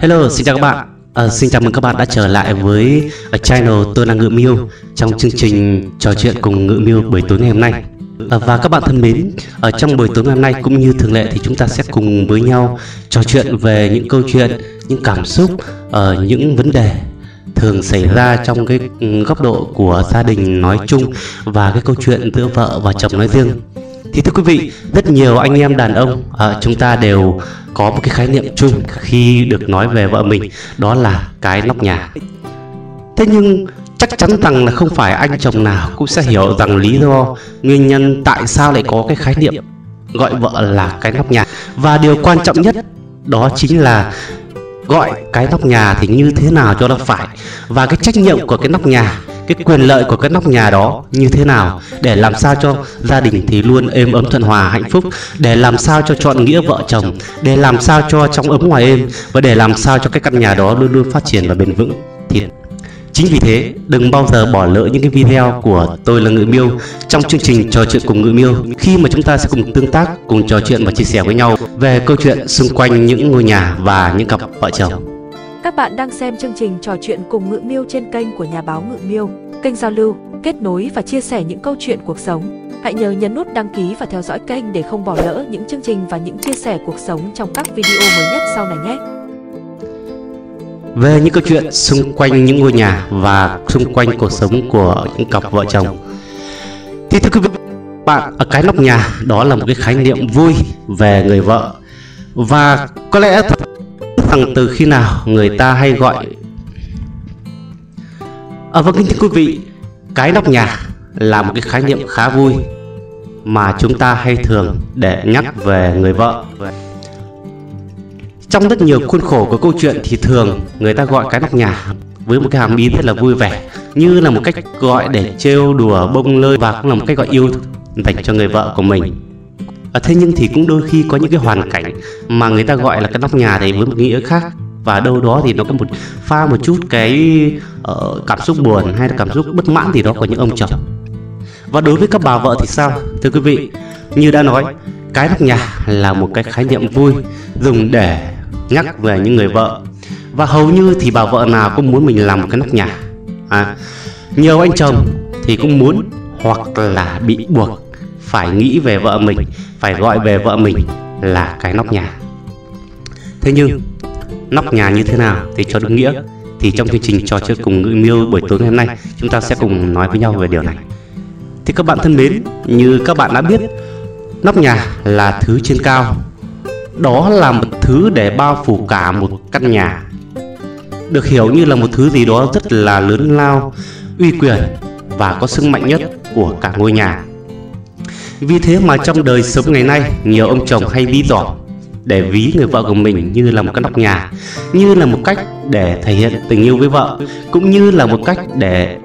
Hello, xin chào các bạn. À, xin chào mừng các bạn đã trở lại với channel tôi là Ngự Miêu trong chương trình trò chuyện cùng Ngự Miêu buổi tối ngày hôm nay. À, và các bạn thân mến, ở trong buổi tối ngày hôm nay cũng như thường lệ thì chúng ta sẽ cùng với nhau trò chuyện về những câu chuyện, những cảm xúc, ở uh, những vấn đề thường xảy ra trong cái ừ, góc độ của gia đình nói chung và cái câu chuyện giữa vợ và chồng nói riêng thì thưa quý vị rất nhiều anh em đàn ông à, chúng ta đều có một cái khái niệm chung khi được nói về vợ mình đó là cái nóc nhà. Thế nhưng chắc chắn rằng là không phải anh chồng nào cũng sẽ hiểu rằng lý do nguyên nhân tại sao lại có cái khái niệm gọi vợ là cái nóc nhà. Và điều quan trọng nhất đó chính là gọi cái nóc nhà thì như thế nào cho nó phải. Và cái trách nhiệm của cái nóc nhà cái quyền lợi của cái nóc nhà đó như thế nào để làm sao cho gia đình thì luôn êm ấm thuận hòa hạnh phúc để làm sao cho chọn nghĩa vợ chồng để làm sao cho trong ấm ngoài êm và để làm sao cho cái căn nhà đó luôn luôn phát triển và bền vững thì Chính vì thế, đừng bao giờ bỏ lỡ những cái video của tôi là Ngự Miêu trong chương trình trò chuyện cùng Ngự Miêu khi mà chúng ta sẽ cùng tương tác, cùng trò chuyện và chia sẻ với nhau về câu chuyện xung quanh những ngôi nhà và những cặp vợ chồng. Các bạn đang xem chương trình trò chuyện cùng Ngự Miêu trên kênh của nhà báo Ngự Miêu, kênh giao lưu, kết nối và chia sẻ những câu chuyện cuộc sống. Hãy nhớ nhấn nút đăng ký và theo dõi kênh để không bỏ lỡ những chương trình và những chia sẻ cuộc sống trong các video mới nhất sau này nhé. Về những câu chuyện xung quanh những ngôi nhà và xung quanh cuộc sống của những cặp vợ chồng. Thì thưa quý vị, bạn ở cái nóc nhà đó là một cái khái niệm vui về người vợ và có lẽ thật rằng từ khi nào người ta hay gọi? À, vâng kính thưa quý vị cái nóc nhà là một cái khái niệm khá vui mà chúng ta hay thường để nhắc về người vợ. Trong rất nhiều khuôn khổ của câu chuyện thì thường người ta gọi cái nóc nhà với một cái hàm ý rất là vui vẻ như là một cách gọi để trêu đùa bông lơi và cũng là một cách gọi yêu dành cho người vợ của mình à, thế nhưng thì cũng đôi khi có những cái hoàn cảnh mà người ta gọi là cái nóc nhà thì với một nghĩa khác và đâu đó thì nó có một pha một chút cái uh, cảm xúc buồn hay là cảm xúc bất mãn gì đó của những ông chồng. Và đối với các bà vợ thì sao? Thưa quý vị như đã nói cái nóc nhà là một cái khái niệm vui dùng để nhắc về những người vợ. Và hầu như thì bà vợ nào cũng muốn mình làm một cái nóc nhà. À, nhiều anh chồng thì cũng muốn hoặc là bị buộc phải nghĩ về vợ mình, phải gọi về vợ mình là cái nóc nhà. Thế nhưng, nóc nhà như thế nào thì cho đúng nghĩa? Thì trong chương trình trò chơi cùng ngữ miêu buổi tối ngày hôm nay, chúng ta sẽ cùng nói với nhau về điều này. Thì các bạn thân mến, như các bạn đã biết, nóc nhà là thứ trên cao. Đó là một thứ để bao phủ cả một căn nhà. Được hiểu như là một thứ gì đó rất là lớn lao, uy quyền và có sức mạnh nhất của cả ngôi nhà vì thế mà trong đời sống ngày nay nhiều ông chồng hay ví dỏ để ví người vợ của mình như là một cái nóc nhà như là một cách để thể hiện tình yêu với vợ cũng như là một cách để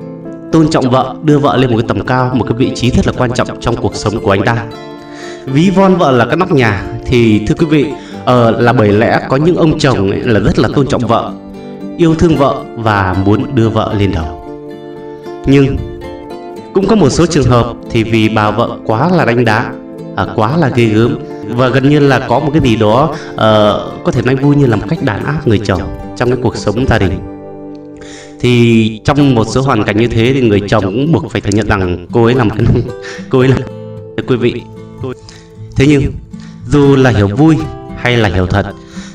tôn trọng vợ đưa vợ lên một cái tầm cao một cái vị trí rất là quan trọng trong cuộc sống của anh ta. Ví von vợ là cái nóc nhà thì thưa quý vị ờ, là bởi lẽ có những ông chồng ấy là rất là tôn trọng vợ yêu thương vợ và muốn đưa vợ lên đầu. Nhưng cũng có một số trường hợp thì vì bà vợ quá là đánh đá à, quá là ghê gớm. Và gần như là có một cái gì đó uh, có thể nói vui như là một cách đàn áp người chồng trong cái cuộc sống gia đình. Thì trong một số hoàn cảnh như thế thì người chồng cũng buộc phải thừa nhận rằng cô ấy là một cái cô ấy là quý vị thế nhưng dù là hiểu vui hay là hiểu thật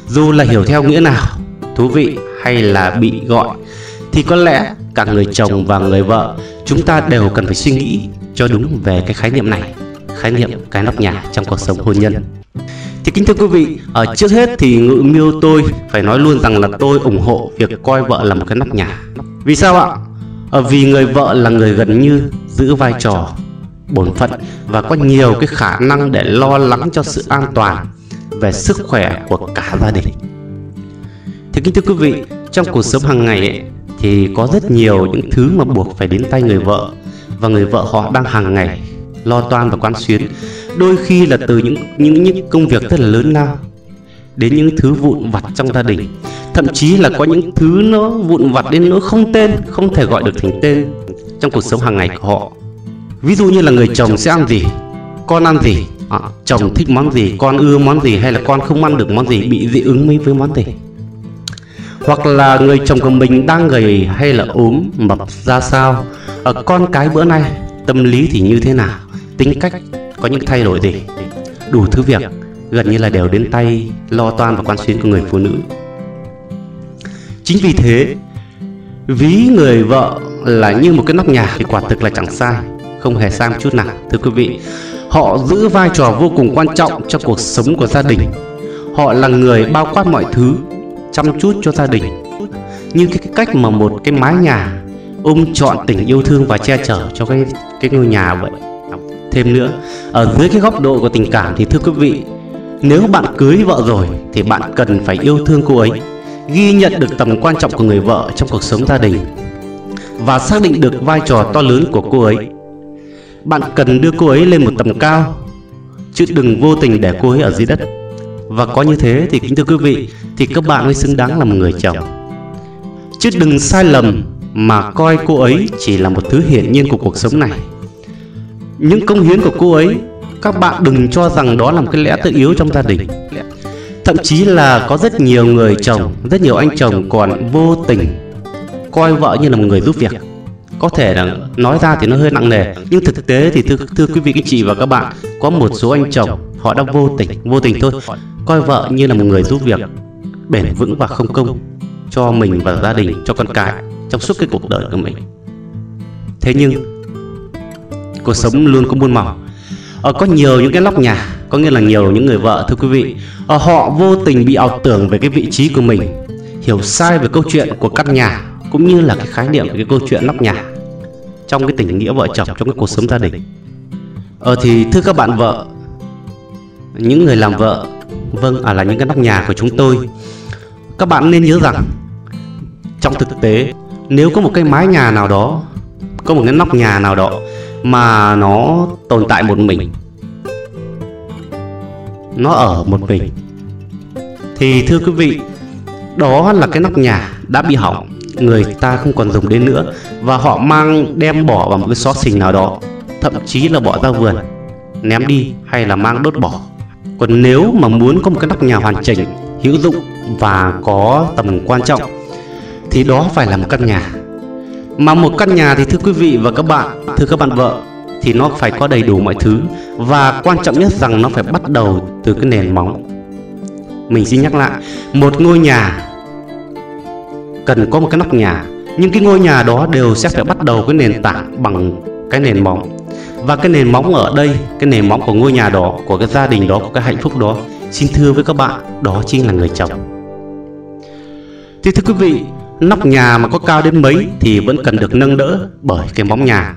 dù là hiểu theo nghĩa nào thú vị hay là bị gọi thì có lẽ cả người chồng và người vợ chúng ta đều cần phải suy nghĩ cho đúng về cái khái niệm này khái niệm cái nóc nhà trong cuộc sống hôn nhân. Thì kính thưa quý vị ở trước hết thì ngự miêu tôi phải nói luôn rằng là tôi ủng hộ việc coi vợ là một cái nóc nhà. Vì sao ạ? Ở vì người vợ là người gần như giữ vai trò bổn phận và có nhiều cái khả năng để lo lắng cho sự an toàn về sức khỏe của cả gia đình. Thì kính thưa quý vị trong cuộc sống hàng ngày ấy, thì có rất nhiều những thứ mà buộc phải đến tay người vợ. Và người vợ họ đang hàng ngày lo toan và quan xuyến. Đôi khi là từ những những những công việc rất là lớn lao đến những thứ vụn vặt trong gia đình. Thậm chí là có những thứ nó vụn vặt đến nỗi không tên không thể gọi được thành tên trong cuộc sống hàng ngày của họ. Ví dụ như là người chồng sẽ ăn gì? Con ăn gì? À, chồng thích món gì? Con ưa món gì? Hay là con không ăn được món gì? Bị dị ứng mấy với món gì? Hoặc là người chồng của mình đang gầy hay là ốm, mập ra sao? Ở con cái bữa nay, tâm lý thì như thế nào? Tính cách có những thay đổi gì? Đủ thứ việc, gần như là đều đến tay lo toan và quan xuyến của người phụ nữ. Chính vì thế, ví người vợ là như một cái nóc nhà thì quả thực là chẳng sai, không hề sai một chút nào. Thưa quý vị, họ giữ vai trò vô cùng quan trọng trong cuộc sống của gia đình. Họ là người bao quát mọi thứ chăm chút cho gia đình. Như cái cách mà một cái mái nhà ôm trọn tình yêu thương và che chở cho cái cái ngôi nhà vậy. Thêm nữa, ở dưới cái góc độ của tình cảm thì thưa quý vị, nếu bạn cưới vợ rồi thì bạn cần phải yêu thương cô ấy, ghi nhận được tầm quan trọng của người vợ trong cuộc sống gia đình và xác định được vai trò to lớn của cô ấy. Bạn cần đưa cô ấy lên một tầm cao, chứ đừng vô tình để cô ấy ở dưới đất và có như thế thì kính thưa quý vị thì các bạn mới xứng đáng là một người chồng. Chứ đừng sai lầm mà coi cô ấy chỉ là một thứ hiển nhiên của cuộc sống này. Những công hiến của cô ấy các bạn đừng cho rằng đó là một cái lẽ tự yếu trong gia đình. Thậm chí là có rất nhiều người chồng rất nhiều anh chồng còn vô tình coi vợ như là một người giúp việc. Có thể là nói ra thì nó hơi nặng nề nhưng thực tế thì thưa, thưa quý vị các chị và các bạn có một số anh chồng họ đã vô tình vô tình thôi coi vợ như là một người giúp việc bền vững và không công cho mình và gia đình cho con cái trong suốt cái cuộc đời của mình. Thế nhưng cuộc sống luôn có muôn màu. Ờ, có nhiều những cái nóc nhà có nghĩa là nhiều những người vợ thưa quý vị ờ, họ vô tình bị ảo tưởng về cái vị trí của mình hiểu sai về câu chuyện của căn nhà cũng như là cái khái niệm về cái câu chuyện nóc nhà trong cái tình nghĩa vợ chồng trong cái cuộc sống gia đình. Ờ thì thưa các bạn vợ những người làm vợ vâng à là những cái nóc nhà của chúng tôi. Các bạn nên nhớ rằng, trong thực tế, nếu có một cái mái nhà nào đó, có một cái nóc nhà nào đó mà nó tồn tại một mình, nó ở một mình, thì thưa quý vị, đó là cái nóc nhà đã bị hỏng, người ta không còn dùng đến nữa, và họ mang đem bỏ vào một cái xó xình nào đó, thậm chí là bỏ ra vườn, ném đi hay là mang đốt bỏ còn nếu mà muốn có một cái nóc nhà hoàn chỉnh, hữu dụng và có tầm quan trọng, thì đó phải là một căn nhà. Mà một căn nhà thì, thưa quý vị và các bạn, thưa các bạn vợ, thì nó phải có đầy đủ mọi thứ. Và quan trọng nhất rằng nó phải bắt đầu từ cái nền móng. Mình xin nhắc lại, một ngôi nhà cần có một cái nóc nhà, nhưng cái ngôi nhà đó đều sẽ phải bắt đầu cái nền tảng bằng cái nền móng và cái nền móng ở đây, cái nền móng của ngôi nhà đó, của cái gia đình đó, của cái hạnh phúc đó, xin thưa với các bạn, đó chính là người chồng. Thì thưa quý vị, nóc nhà mà có cao đến mấy thì vẫn cần được nâng đỡ bởi cái móng nhà.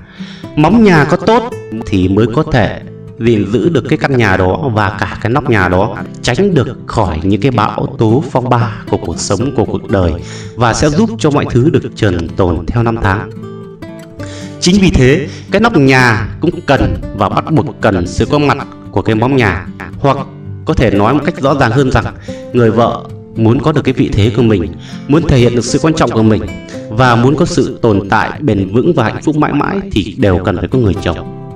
Móng nhà có tốt thì mới có thể gìn giữ được cái căn nhà đó và cả cái nóc nhà đó, tránh được khỏi những cái bão tố phong ba của cuộc sống, của cuộc đời và sẽ giúp cho mọi thứ được trường tồn theo năm tháng chính vì thế cái nóc nhà cũng cần và bắt buộc cần sự có mặt của cái móng nhà. Hoặc có thể nói một cách rõ ràng hơn rằng người vợ muốn có được cái vị thế của mình muốn thể hiện được sự quan trọng của mình và muốn có sự tồn tại bền vững và hạnh phúc mãi mãi thì đều cần phải có người chồng.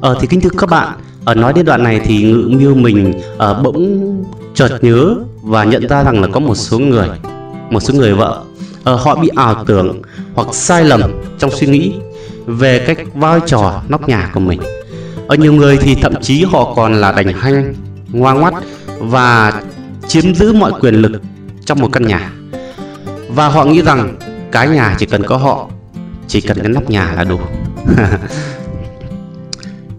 Ờ thì kính thưa các bạn ở nói đến đoạn này thì ngự miêu mình ở bỗng chợt nhớ và nhận ra rằng là có một số người một số người vợ ở ờ, họ bị ảo tưởng hoặc sai lầm trong suy nghĩ về cách vai trò nóc nhà của mình. Ở nhiều người thì thậm chí họ còn là đành hanh ngoan ngoắt và chiếm giữ mọi quyền lực trong một căn nhà. Và họ nghĩ rằng cái nhà chỉ cần có họ, chỉ cần cái nóc nhà là đủ.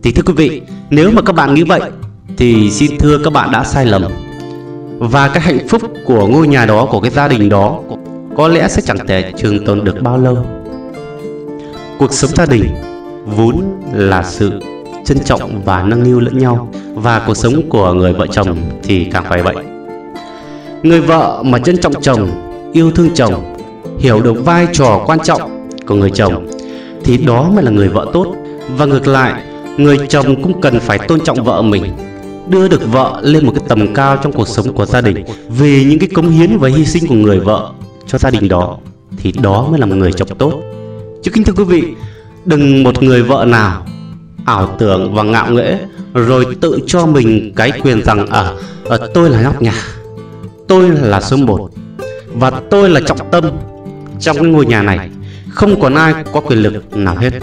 Thì thưa quý vị, nếu mà các bạn nghĩ vậy, thì xin thưa các bạn đã sai lầm. Và cái hạnh phúc của ngôi nhà đó, của cái gia đình đó, có lẽ sẽ chẳng thể trường tồn được bao lâu cuộc sống gia đình vốn là sự trân trọng và nâng niu lẫn nhau, và cuộc sống của người vợ chồng thì càng phải vậy. Người vợ mà trân trọng chồng, yêu thương chồng, hiểu được vai trò quan trọng của người chồng thì đó mới là người vợ tốt. Và ngược lại, người chồng cũng cần phải tôn trọng vợ mình, đưa được vợ lên một cái tầm cao trong cuộc sống của gia đình. Vì những cái cống hiến và hy sinh của người vợ cho gia đình đó thì đó mới là một người chồng tốt chứ kính thưa quý vị đừng một người vợ nào ảo tưởng và ngạo nghễ rồi tự cho mình cái quyền rằng ở à, à, tôi là nhóc nhà tôi là số một và tôi là trọng tâm trong cái ngôi nhà này không còn ai có quyền lực nào hết.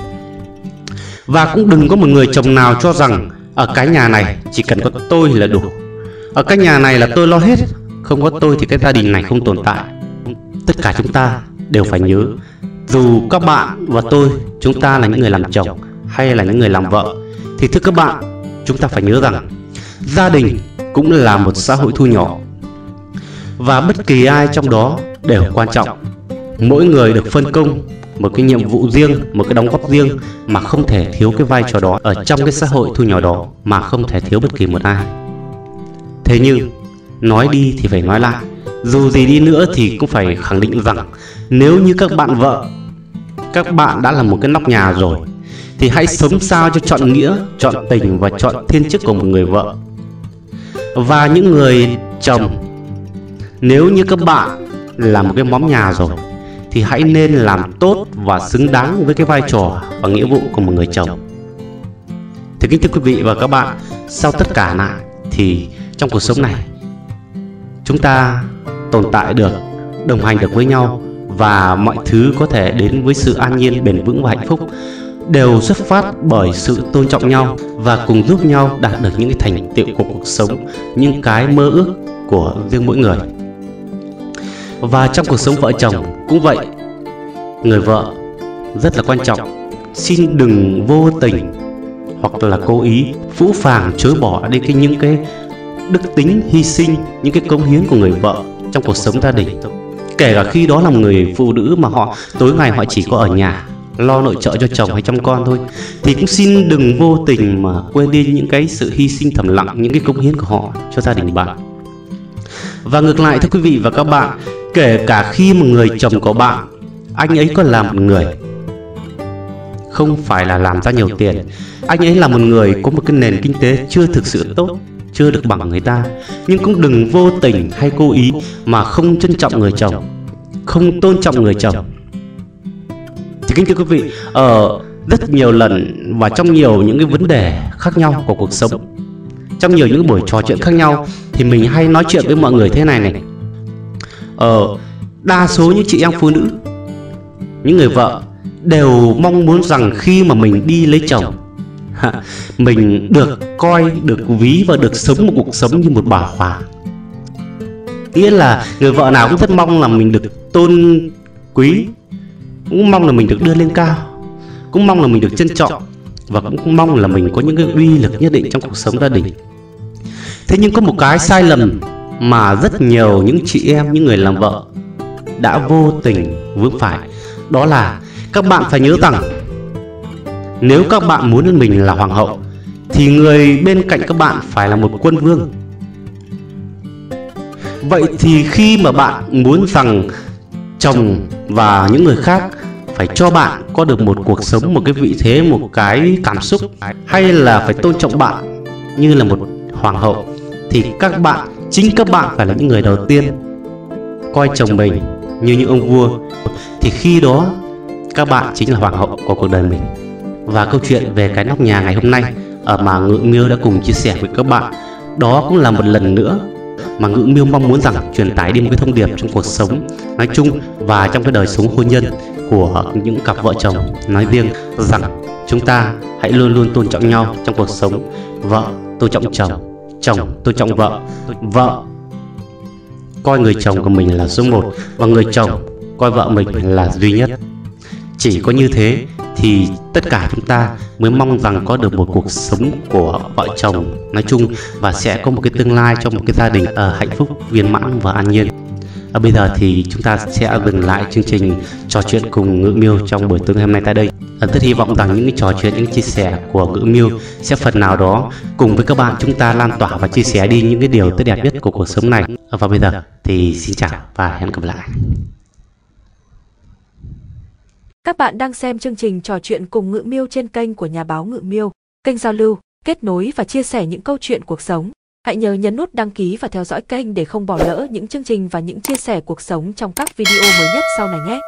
Và cũng đừng có một người chồng nào cho rằng ở cái nhà này chỉ cần có tôi là đủ ở cái nhà này là tôi lo hết không có tôi thì cái gia đình này không tồn tại. Tất cả chúng ta đều phải nhớ dù các bạn và tôi, chúng ta là những người làm chồng hay là những người làm vợ, thì thưa các bạn, chúng ta phải nhớ rằng gia đình cũng là một xã hội thu nhỏ. Và bất kỳ ai trong đó đều quan trọng. Mỗi người được phân công một cái nhiệm vụ riêng, một cái đóng góp riêng mà không thể thiếu cái vai trò đó ở trong cái xã hội thu nhỏ đó mà không thể thiếu bất kỳ một ai. Thế nhưng, nói đi thì phải nói lại. Dù gì đi nữa thì cũng phải khẳng định rằng nếu như các bạn vợ các bạn đã là một cái nóc nhà rồi, thì hãy sống sao cho chọn nghĩa chọn tình và chọn thiên chức của một người vợ. Và những người chồng, nếu như các bạn là một cái móm nhà rồi, thì hãy nên làm tốt và xứng đáng với cái vai trò và nghĩa vụ của một người chồng. Thì kính thưa quý vị và các bạn, sau tất cả lại thì trong cuộc sống này, chúng ta tồn tại được, đồng hành được với nhau và mọi thứ có thể đến với sự an nhiên, bền vững và hạnh phúc đều xuất phát bởi sự tôn trọng nhau và cùng giúp nhau đạt được những cái thành tựu của cuộc sống, những cái mơ ước của riêng mỗi người. Và trong cuộc sống vợ chồng cũng vậy, người vợ rất là quan trọng. Xin đừng vô tình hoặc là cố ý phũ phàng chối bỏ đi cái những cái đức tính hy sinh, những cái công hiến của người vợ trong cuộc sống gia đình kể cả khi đó là một người phụ nữ mà họ, tối ngày họ chỉ có ở nhà, lo nội trợ cho chồng hay chăm con thôi. Thì cũng xin đừng vô tình mà quên đi những cái sự hy sinh thầm lặng, những cái công hiến của họ cho gia đình bạn. Và ngược lại, thưa quý vị và các bạn, kể cả khi một người chồng của bạn, anh ấy còn là một người, không phải là làm ra nhiều tiền, anh ấy là một người có một cái nền kinh tế chưa thực sự tốt chưa được bằng người ta. Nhưng cũng đừng vô tình hay cố ý mà không trân trọng người chồng, không tôn trọng người chồng. Thì kính thưa quý vị ở rất nhiều lần và trong nhiều những cái vấn đề khác nhau của cuộc sống, trong nhiều những buổi trò chuyện khác nhau thì mình hay nói chuyện với mọi người thế này này. Ở đa số những chị em phụ nữ, những người vợ đều mong muốn rằng khi mà mình đi lấy chồng mình được coi, được ví và được sống một cuộc sống như một bảo hòa. Nghĩa là người vợ nào cũng rất mong là mình được tôn quý, cũng mong là mình được đưa lên cao, cũng mong là mình được trân trọng, và cũng mong là mình có những cái uy lực nhất định trong cuộc sống gia đình. Thế nhưng có một cái sai lầm mà rất nhiều những chị em, những người làm vợ đã vô tình vướng phải. Đó là các bạn phải nhớ rằng nếu các bạn muốn mình là hoàng hậu, thì người bên cạnh các bạn phải là một quân vương. Vậy thì khi mà bạn muốn rằng chồng và những người khác phải cho bạn có được một cuộc sống, một cái vị thế, một cái cảm xúc, hay là phải tôn trọng bạn như là một hoàng hậu, thì các bạn, chính các bạn phải là những người đầu tiên coi chồng mình như những ông vua. Thì khi đó, các bạn chính là hoàng hậu của cuộc đời mình và câu chuyện về cái nóc nhà ngày hôm nay ở mà ngự miêu đã cùng chia sẻ với các bạn. Đó cũng là một lần nữa mà ngự miêu mong muốn rằng truyền tải đi một cái thông điệp trong cuộc sống nói chung và trong cái đời sống hôn nhân của những cặp vợ chồng nói riêng rằng chúng ta hãy luôn luôn tôn trọng nhau trong cuộc sống. Vợ, tôn trọng chồng. Chồng, tôn trọng vợ. Vợ, coi người chồng của mình là số một và người chồng, coi vợ mình là duy nhất chỉ có như thế thì tất cả chúng ta mới mong rằng có được một cuộc sống của vợ chồng. nói chung và sẽ có một cái tương lai cho một cái gia đình uh, hạnh phúc viên mãn và an nhiên. À, bây giờ thì chúng ta sẽ dừng lại chương trình trò chuyện cùng ngữ miêu trong buổi tối ngày hôm nay tại đây. À, rất hy vọng rằng những cái trò chuyện những chia sẻ của ngữ miêu sẽ phần nào đó cùng với các bạn chúng ta lan tỏa và chia sẻ đi những cái điều tốt đẹp nhất của cuộc sống này. À, và bây giờ thì xin chào và hẹn gặp lại các bạn đang xem chương trình trò chuyện cùng Ngự Miêu trên kênh của nhà báo Ngự Miêu, kênh giao lưu, kết nối và chia sẻ những câu chuyện cuộc sống. Hãy nhớ nhấn nút đăng ký và theo dõi kênh để không bỏ lỡ những chương trình và những chia sẻ cuộc sống trong các video mới nhất sau này nhé.